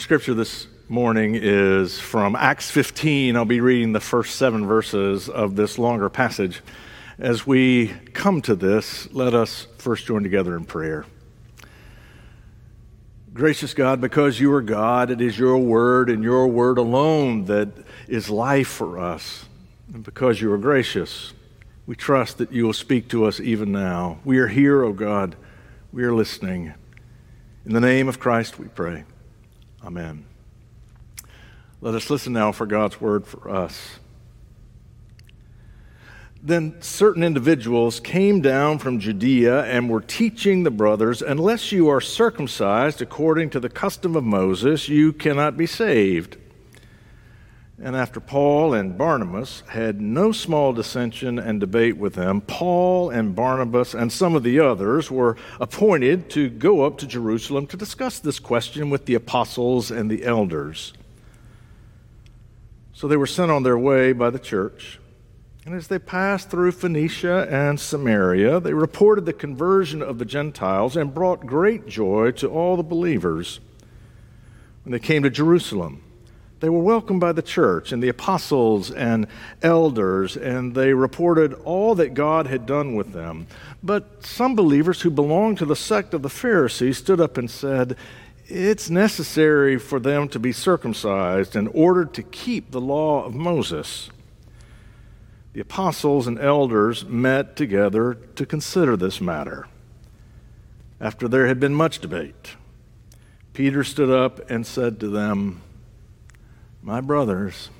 Scripture this morning is from Acts 15. I'll be reading the first seven verses of this longer passage. As we come to this, let us first join together in prayer. Gracious God, because you are God, it is your word and your word alone that is life for us. And because you are gracious, we trust that you will speak to us even now. We are here, O oh God. We are listening. In the name of Christ we pray. Amen. Let us listen now for God's word for us. Then certain individuals came down from Judea and were teaching the brothers, Unless you are circumcised according to the custom of Moses, you cannot be saved. And after Paul and Barnabas had no small dissension and debate with them, Paul and Barnabas and some of the others were appointed to go up to Jerusalem to discuss this question with the apostles and the elders. So they were sent on their way by the church. And as they passed through Phoenicia and Samaria, they reported the conversion of the Gentiles and brought great joy to all the believers. When they came to Jerusalem, they were welcomed by the church and the apostles and elders, and they reported all that God had done with them. But some believers who belonged to the sect of the Pharisees stood up and said, It's necessary for them to be circumcised in order to keep the law of Moses. The apostles and elders met together to consider this matter. After there had been much debate, Peter stood up and said to them, my brothers,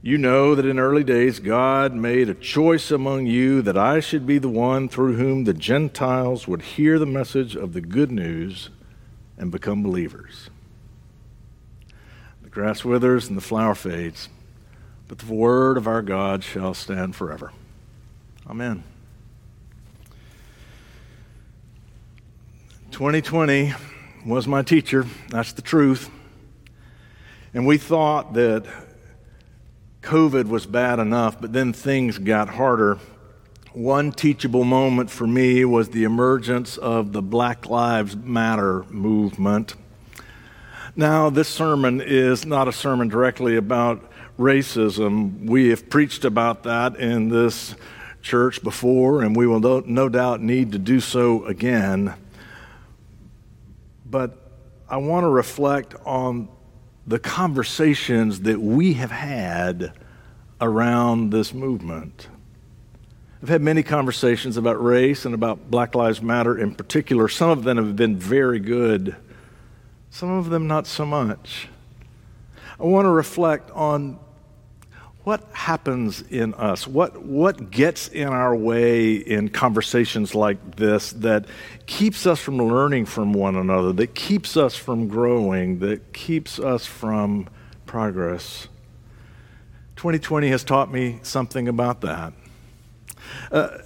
you know that in early days God made a choice among you that I should be the one through whom the Gentiles would hear the message of the good news and become believers. The grass withers and the flower fades, but the word of our God shall stand forever. Amen. 2020 was my teacher. That's the truth. And we thought that COVID was bad enough, but then things got harder. One teachable moment for me was the emergence of the Black Lives Matter movement. Now, this sermon is not a sermon directly about racism. We have preached about that in this church before, and we will no, doubt need to do so again. But I want to reflect on the conversations that we have had around this movement. I've had many conversations about race and about Black Lives Matter in particular. Some of them have been very good, some of them not so much. I want to reflect on what happens in us? What, what gets in our way in conversations like this that keeps us from learning from one another, that keeps us from growing, that keeps us from progress? 2020 has taught me something about that. Uh,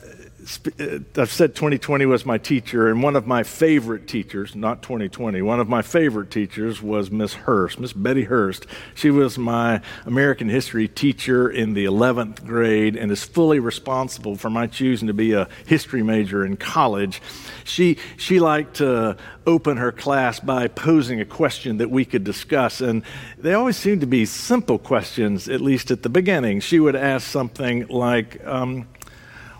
I've said 2020 was my teacher, and one of my favorite teachers, not 2020, one of my favorite teachers was Miss Hurst, Miss Betty Hurst. She was my American history teacher in the 11th grade and is fully responsible for my choosing to be a history major in college. She, she liked to open her class by posing a question that we could discuss, and they always seemed to be simple questions, at least at the beginning. She would ask something like, um,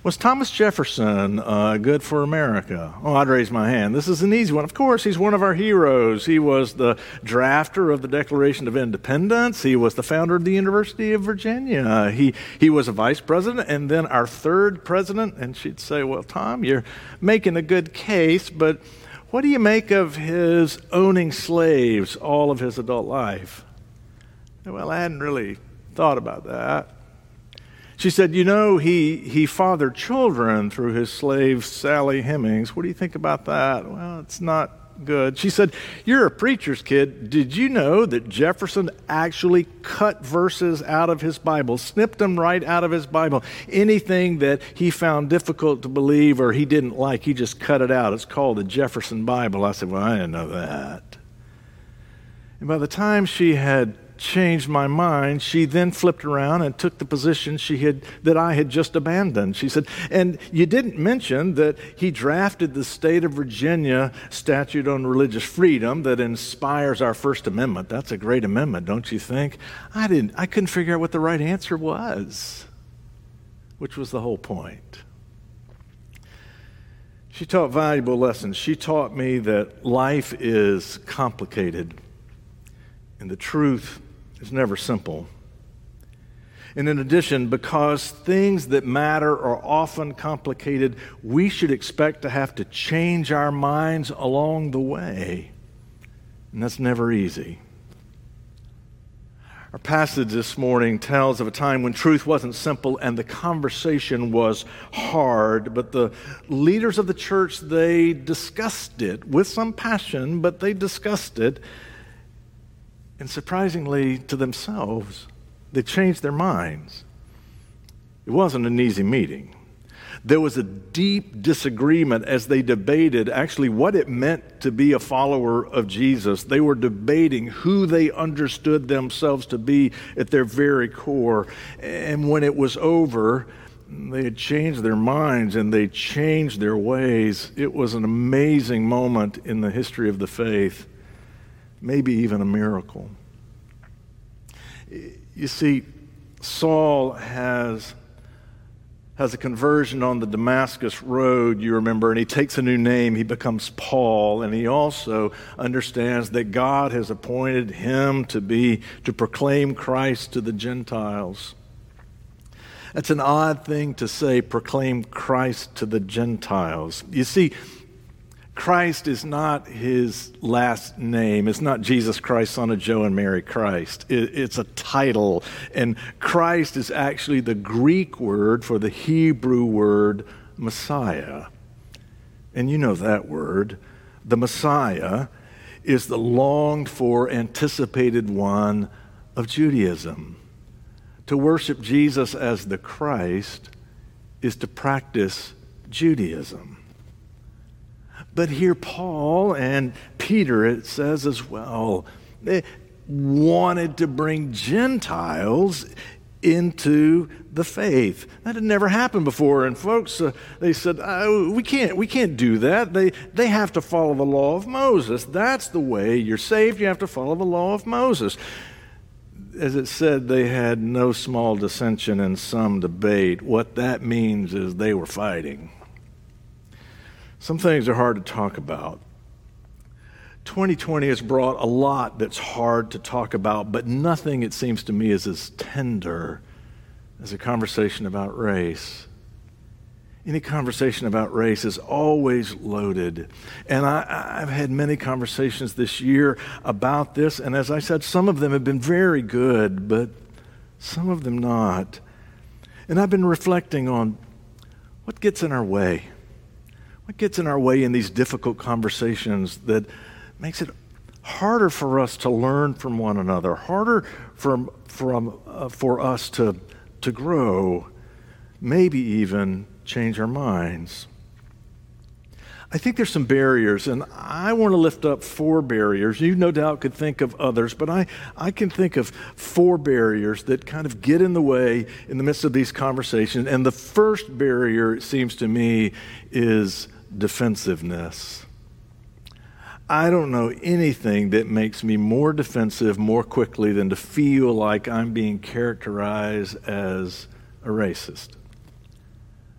was Thomas Jefferson uh, good for America? Oh, I'd raise my hand. This is an easy one. Of course, he's one of our heroes. He was the drafter of the Declaration of Independence. He was the founder of the University of Virginia. He, he was a vice president and then our third president. And she'd say, Well, Tom, you're making a good case, but what do you make of his owning slaves all of his adult life? Well, I hadn't really thought about that. She said, You know, he, he fathered children through his slave, Sally Hemings. What do you think about that? Well, it's not good. She said, You're a preacher's kid. Did you know that Jefferson actually cut verses out of his Bible, snipped them right out of his Bible? Anything that he found difficult to believe or he didn't like, he just cut it out. It's called the Jefferson Bible. I said, Well, I didn't know that. And by the time she had changed my mind, she then flipped around and took the position she had that I had just abandoned. She said, "And you didn't mention that he drafted the state of Virginia statute on religious freedom that inspires our First Amendment. That's a great amendment, don't you think?" I didn't I couldn't figure out what the right answer was, which was the whole point. She taught valuable lessons. She taught me that life is complicated and the truth is never simple. And in addition, because things that matter are often complicated, we should expect to have to change our minds along the way. And that's never easy. Our passage this morning tells of a time when truth wasn't simple and the conversation was hard, but the leaders of the church, they discussed it with some passion, but they discussed it and surprisingly to themselves, they changed their minds. It wasn't an easy meeting. There was a deep disagreement as they debated actually what it meant to be a follower of Jesus. They were debating who they understood themselves to be at their very core. And when it was over, they had changed their minds and they changed their ways. It was an amazing moment in the history of the faith maybe even a miracle. You see, Saul has, has a conversion on the Damascus Road, you remember, and he takes a new name. He becomes Paul, and he also understands that God has appointed him to be, to proclaim Christ to the Gentiles. That's an odd thing to say, proclaim Christ to the Gentiles. You see, Christ is not his last name. It's not Jesus Christ, son of Joe and Mary Christ. It's a title. And Christ is actually the Greek word for the Hebrew word Messiah. And you know that word. The Messiah is the longed for, anticipated one of Judaism. To worship Jesus as the Christ is to practice Judaism. But here, Paul and Peter, it says as well, they wanted to bring Gentiles into the faith. That had never happened before. And folks, uh, they said, oh, we, can't, we can't do that. They, they have to follow the law of Moses. That's the way you're saved. You have to follow the law of Moses. As it said, they had no small dissension and some debate. What that means is they were fighting. Some things are hard to talk about. 2020 has brought a lot that's hard to talk about, but nothing, it seems to me, is as tender as a conversation about race. Any conversation about race is always loaded. And I, have had many conversations this year about this, and as I said, some of them have been very good, but some of them not. And I've been reflecting on what gets in our way. What gets in our way in these difficult conversations that makes it harder for us to learn from one another, harder from, from, uh, for us to, to grow, maybe even change our minds? I think there's some barriers, and I want to lift up four barriers. You no doubt could think of others, but I, I can think of four barriers that kind of get in the way in the midst of these conversations. And the first barrier, it seems to me, is defensiveness. I don't know anything that makes me more defensive more quickly than to feel like I'm being characterized as a racist.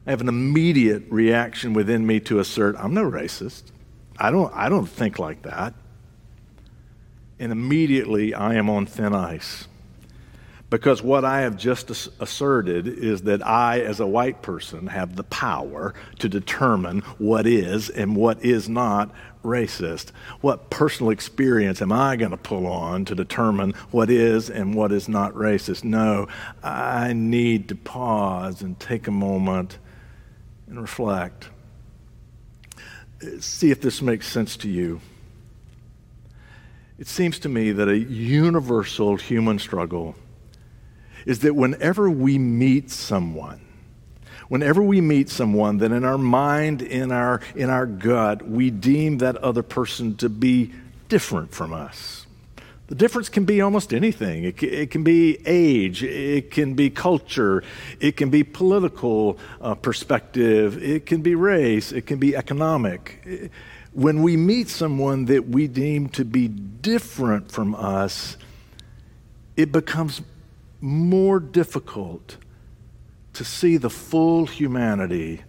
I have an immediate reaction within me to assert, I'm no racist. I don't, I don't think like that. And immediately I am on thin ice. Because what I have just asserted is that I, as a white person, have the power to determine what is and what is not racist. What personal experience am I going to pull on to determine what is and what is not racist? No, I need to pause and take a moment and reflect. See if this makes sense to you. It seems to me that a universal human struggle is that whenever we meet someone, whenever we meet someone that in our mind, in our, in our gut, we deem that other person to be different from us. The difference can be almost anything. It, it can be age, it can be culture, it can be political uh, perspective, it can be race, it can be economic. When we meet someone that we deem to be different from us, it becomes more difficult to see the full humanity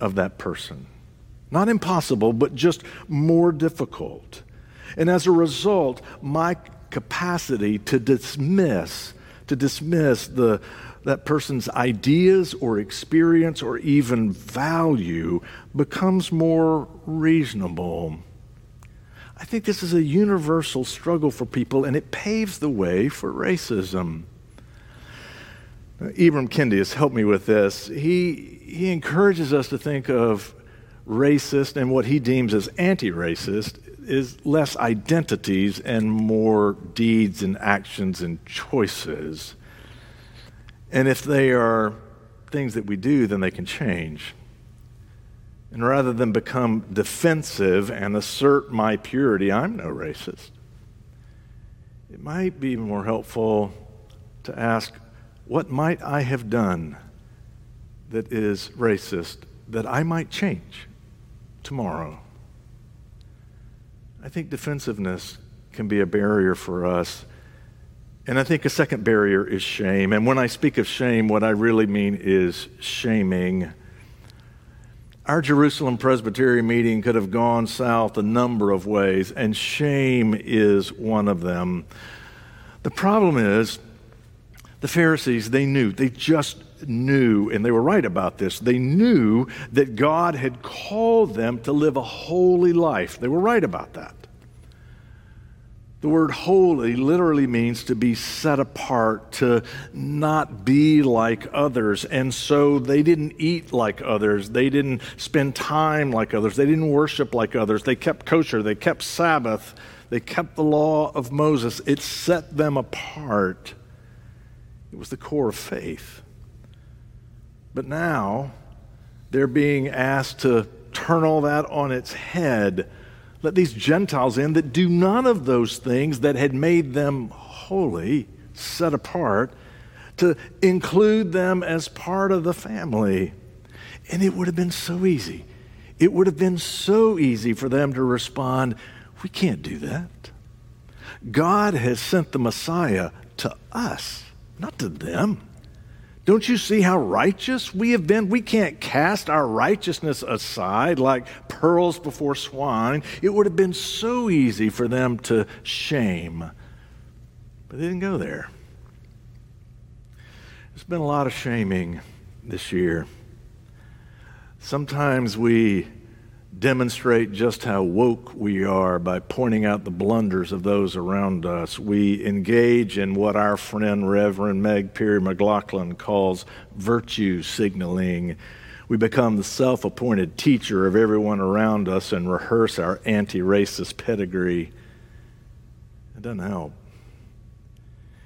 of that person. Not impossible, but just more difficult. And as a result, my capacity to dismiss, to dismiss the, that person's ideas or experience or even value becomes more reasonable. I think this is a universal struggle for people, and it paves the way for racism. Uh, Ibram Kendi has helped me with this. He, he encourages us to think of racist and what he deems as anti racist is less identities and more deeds and actions and choices. And if they are things that we do, then they can change. And rather than become defensive and assert my purity, I'm no racist, it might be more helpful to ask what might I have done that is racist that I might change tomorrow? I think defensiveness can be a barrier for us. And I think a second barrier is shame. And when I speak of shame, what I really mean is shaming. Our Jerusalem Presbyterian meeting could have gone south a number of ways, and shame is one of them. The problem is, the Pharisees, they knew, they just knew, and they were right about this. They knew that God had called them to live a holy life. They were right about that. The word holy literally means to be set apart, to not be like others. And so they didn't eat like others. They didn't spend time like others. They didn't worship like others. They kept kosher. They kept Sabbath. They kept the law of Moses. It set them apart. It was the core of faith. But now they're being asked to turn all that on its head. Let these Gentiles in that do none of those things that had made them holy, set apart, to include them as part of the family. And it would have been so easy. It would have been so easy for them to respond, We can't do that. God has sent the Messiah to us not to them. Don't you see how righteous we have been? We can't cast our righteousness aside like pearls before swine. It would have been so easy for them to shame. But they didn't go there. There's been a lot of shaming this year. Sometimes we demonstrate just how woke we are by pointing out the blunders of those around us. We engage in what our friend Reverend Meg Peery McLaughlin calls virtue signaling. We become the self appointed teacher of everyone around us and rehearse our anti racist pedigree. It doesn't help.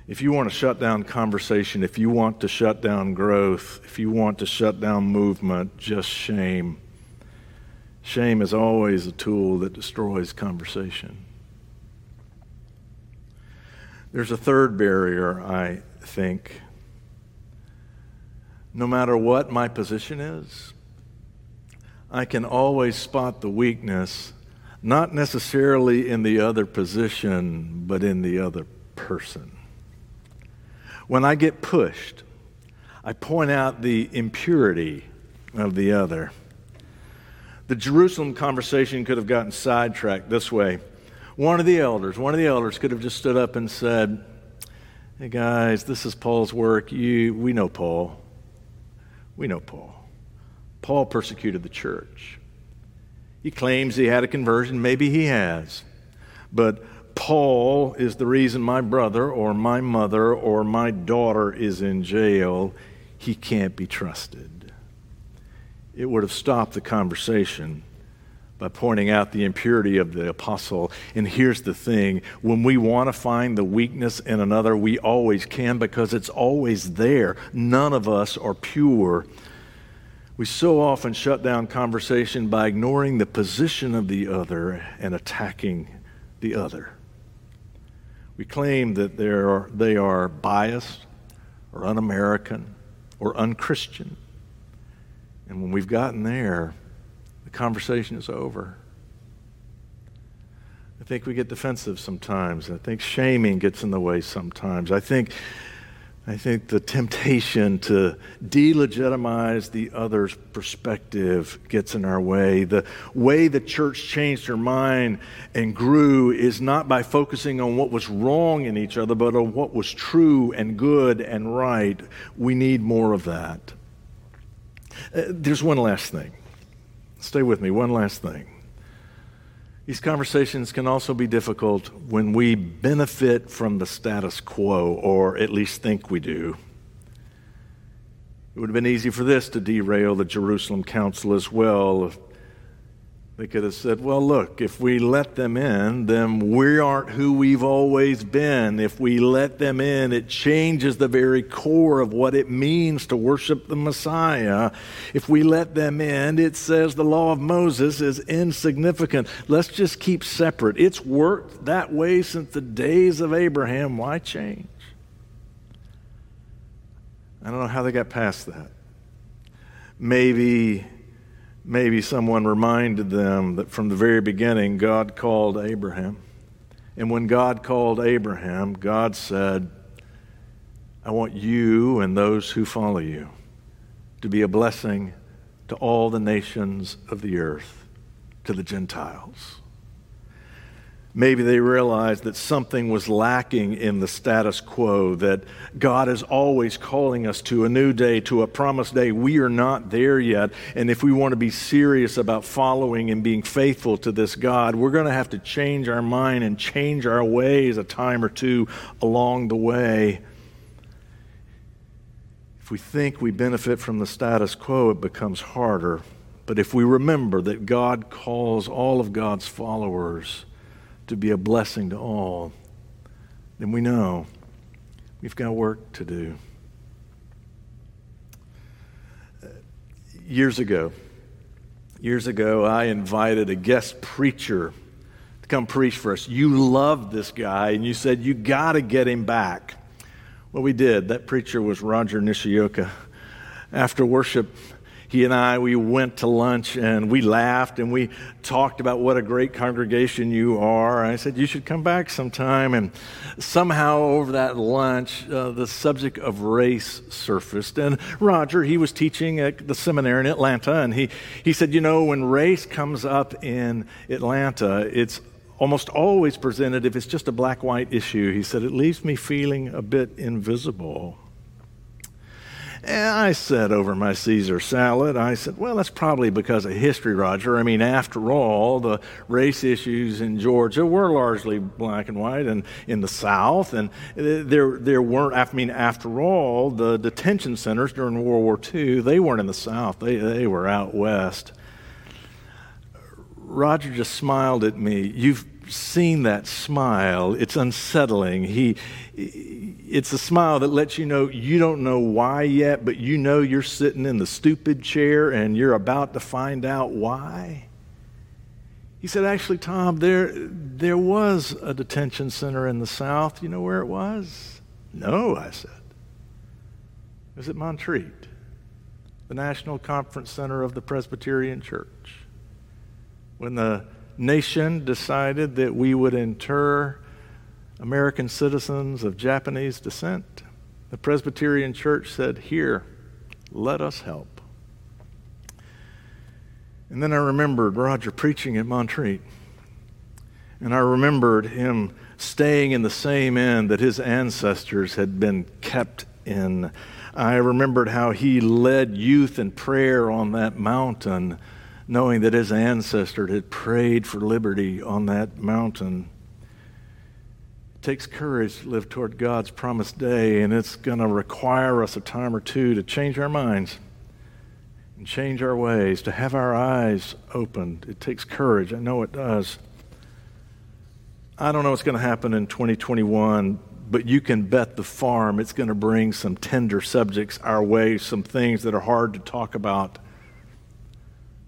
If you want to shut down conversation, if you want to shut down growth, if you want to shut down movement, just shame Shame is always a tool that destroys conversation. There's a third barrier, I think. No matter what my position is, I can always spot the weakness, not necessarily in the other position, but in the other person. When I get pushed, I point out the impurity of the other. The Jerusalem conversation could have gotten sidetracked this way. One of the elders, one of the elders could have just stood up and said, Hey guys, this is Paul's work. You, we know Paul. We know Paul. Paul persecuted the church. He claims he had a conversion. Maybe he has. But Paul is the reason my brother or my mother or my daughter is in jail. He can't be trusted. It would have stopped the conversation by pointing out the impurity of the apostle. And here's the thing when we want to find the weakness in another, we always can because it's always there. None of us are pure. We so often shut down conversation by ignoring the position of the other and attacking the other. We claim that they are, they are biased or un American or unchristian. And when we've gotten there, the conversation is over. I think we get defensive sometimes. I think shaming gets in the way sometimes. I think, I think the temptation to delegitimize the other's perspective gets in our way. The way the church changed her mind and grew is not by focusing on what was wrong in each other, but on what was true and good and right. We need more of that. Uh, there's one last thing. Stay with me. One last thing. These conversations can also be difficult when we benefit from the status quo, or at least think we do. It would have been easy for this to derail the Jerusalem Council as well they could have said, well, look, if we let them in, then we aren't who we've always been. If we let them in, it changes the very core of what it means to worship the Messiah. If we let them in, it says the law of Moses is insignificant. Let's just keep separate. It's worked that way since the days of Abraham. Why change? I don't know how they got past that. Maybe maybe someone reminded them that from the very beginning, God called Abraham. And when God called Abraham, God said, I want you and those who follow you to be a blessing to all the nations of the earth, to the Gentiles. Maybe they realized that something was lacking in the status quo, that God is always calling us to a new day, to a promised day. We are not there yet. And if we want to be serious about following and being faithful to this God, we're going to have to change our mind and change our ways a time or two along the way. If we think we benefit from the status quo, it becomes harder. But if we remember that God calls all of God's followers, to be a blessing to all, then we know we've got work to do. Uh, years ago, years ago, I invited a guest preacher to come preach for us. You loved this guy, and you said, You got to get him back. Well, we did. That preacher was Roger Nishioka. After worship, he and I, we went to lunch and we laughed and we talked about what a great congregation you are. I said, You should come back sometime. And somehow over that lunch, uh, the subject of race surfaced. And Roger, he was teaching at the seminary in Atlanta, and he, he said, You know, when race comes up in Atlanta, it's almost always presented if it's just a black white issue. He said, It leaves me feeling a bit invisible. And I said over my Caesar salad, I said, well, that's probably because of history, Roger. I mean, after all, the race issues in Georgia were largely black and white and in the South. And eh, there, there weren't, I mean, after all, the detention centers during World War II, they weren't in the South, they, they were out west. Roger just smiled at me. You've seen that smile. It's unsettling. He, it's a smile that lets you know you don't know why yet, but you know you're sitting in the stupid chair and you're about to find out why. He said, Actually, Tom, there, there was a detention center in the South. You know where it was? No, I said. It was at Montreat, the National Conference Center of the Presbyterian Church. When the nation decided that we would inter American citizens of Japanese descent, the Presbyterian Church said, Here, let us help. And then I remembered Roger preaching at Montreat. And I remembered him staying in the same inn that his ancestors had been kept in. I remembered how he led youth in prayer on that mountain, knowing that his ancestor had prayed for liberty on that mountain. It takes courage to live toward God's promised day, and it's going to require us a time or two to change our minds and change our ways, to have our eyes opened. It takes courage. I know it does. I don't know what's going to happen in 2021, but you can bet the farm it's going to bring some tender subjects our way, some things that are hard to talk about.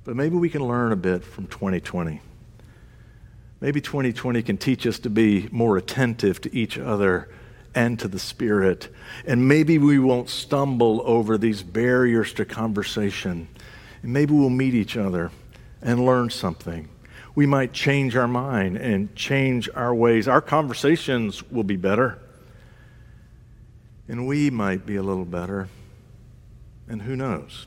But maybe we can learn a bit from 2020. Maybe 2020 can teach us to be more attentive to each other and to the Spirit. And maybe we won't stumble over these barriers to conversation. And maybe we'll meet each other and learn something we might change our mind and change our ways. Our conversations will be better, and we might be a little better. And who knows?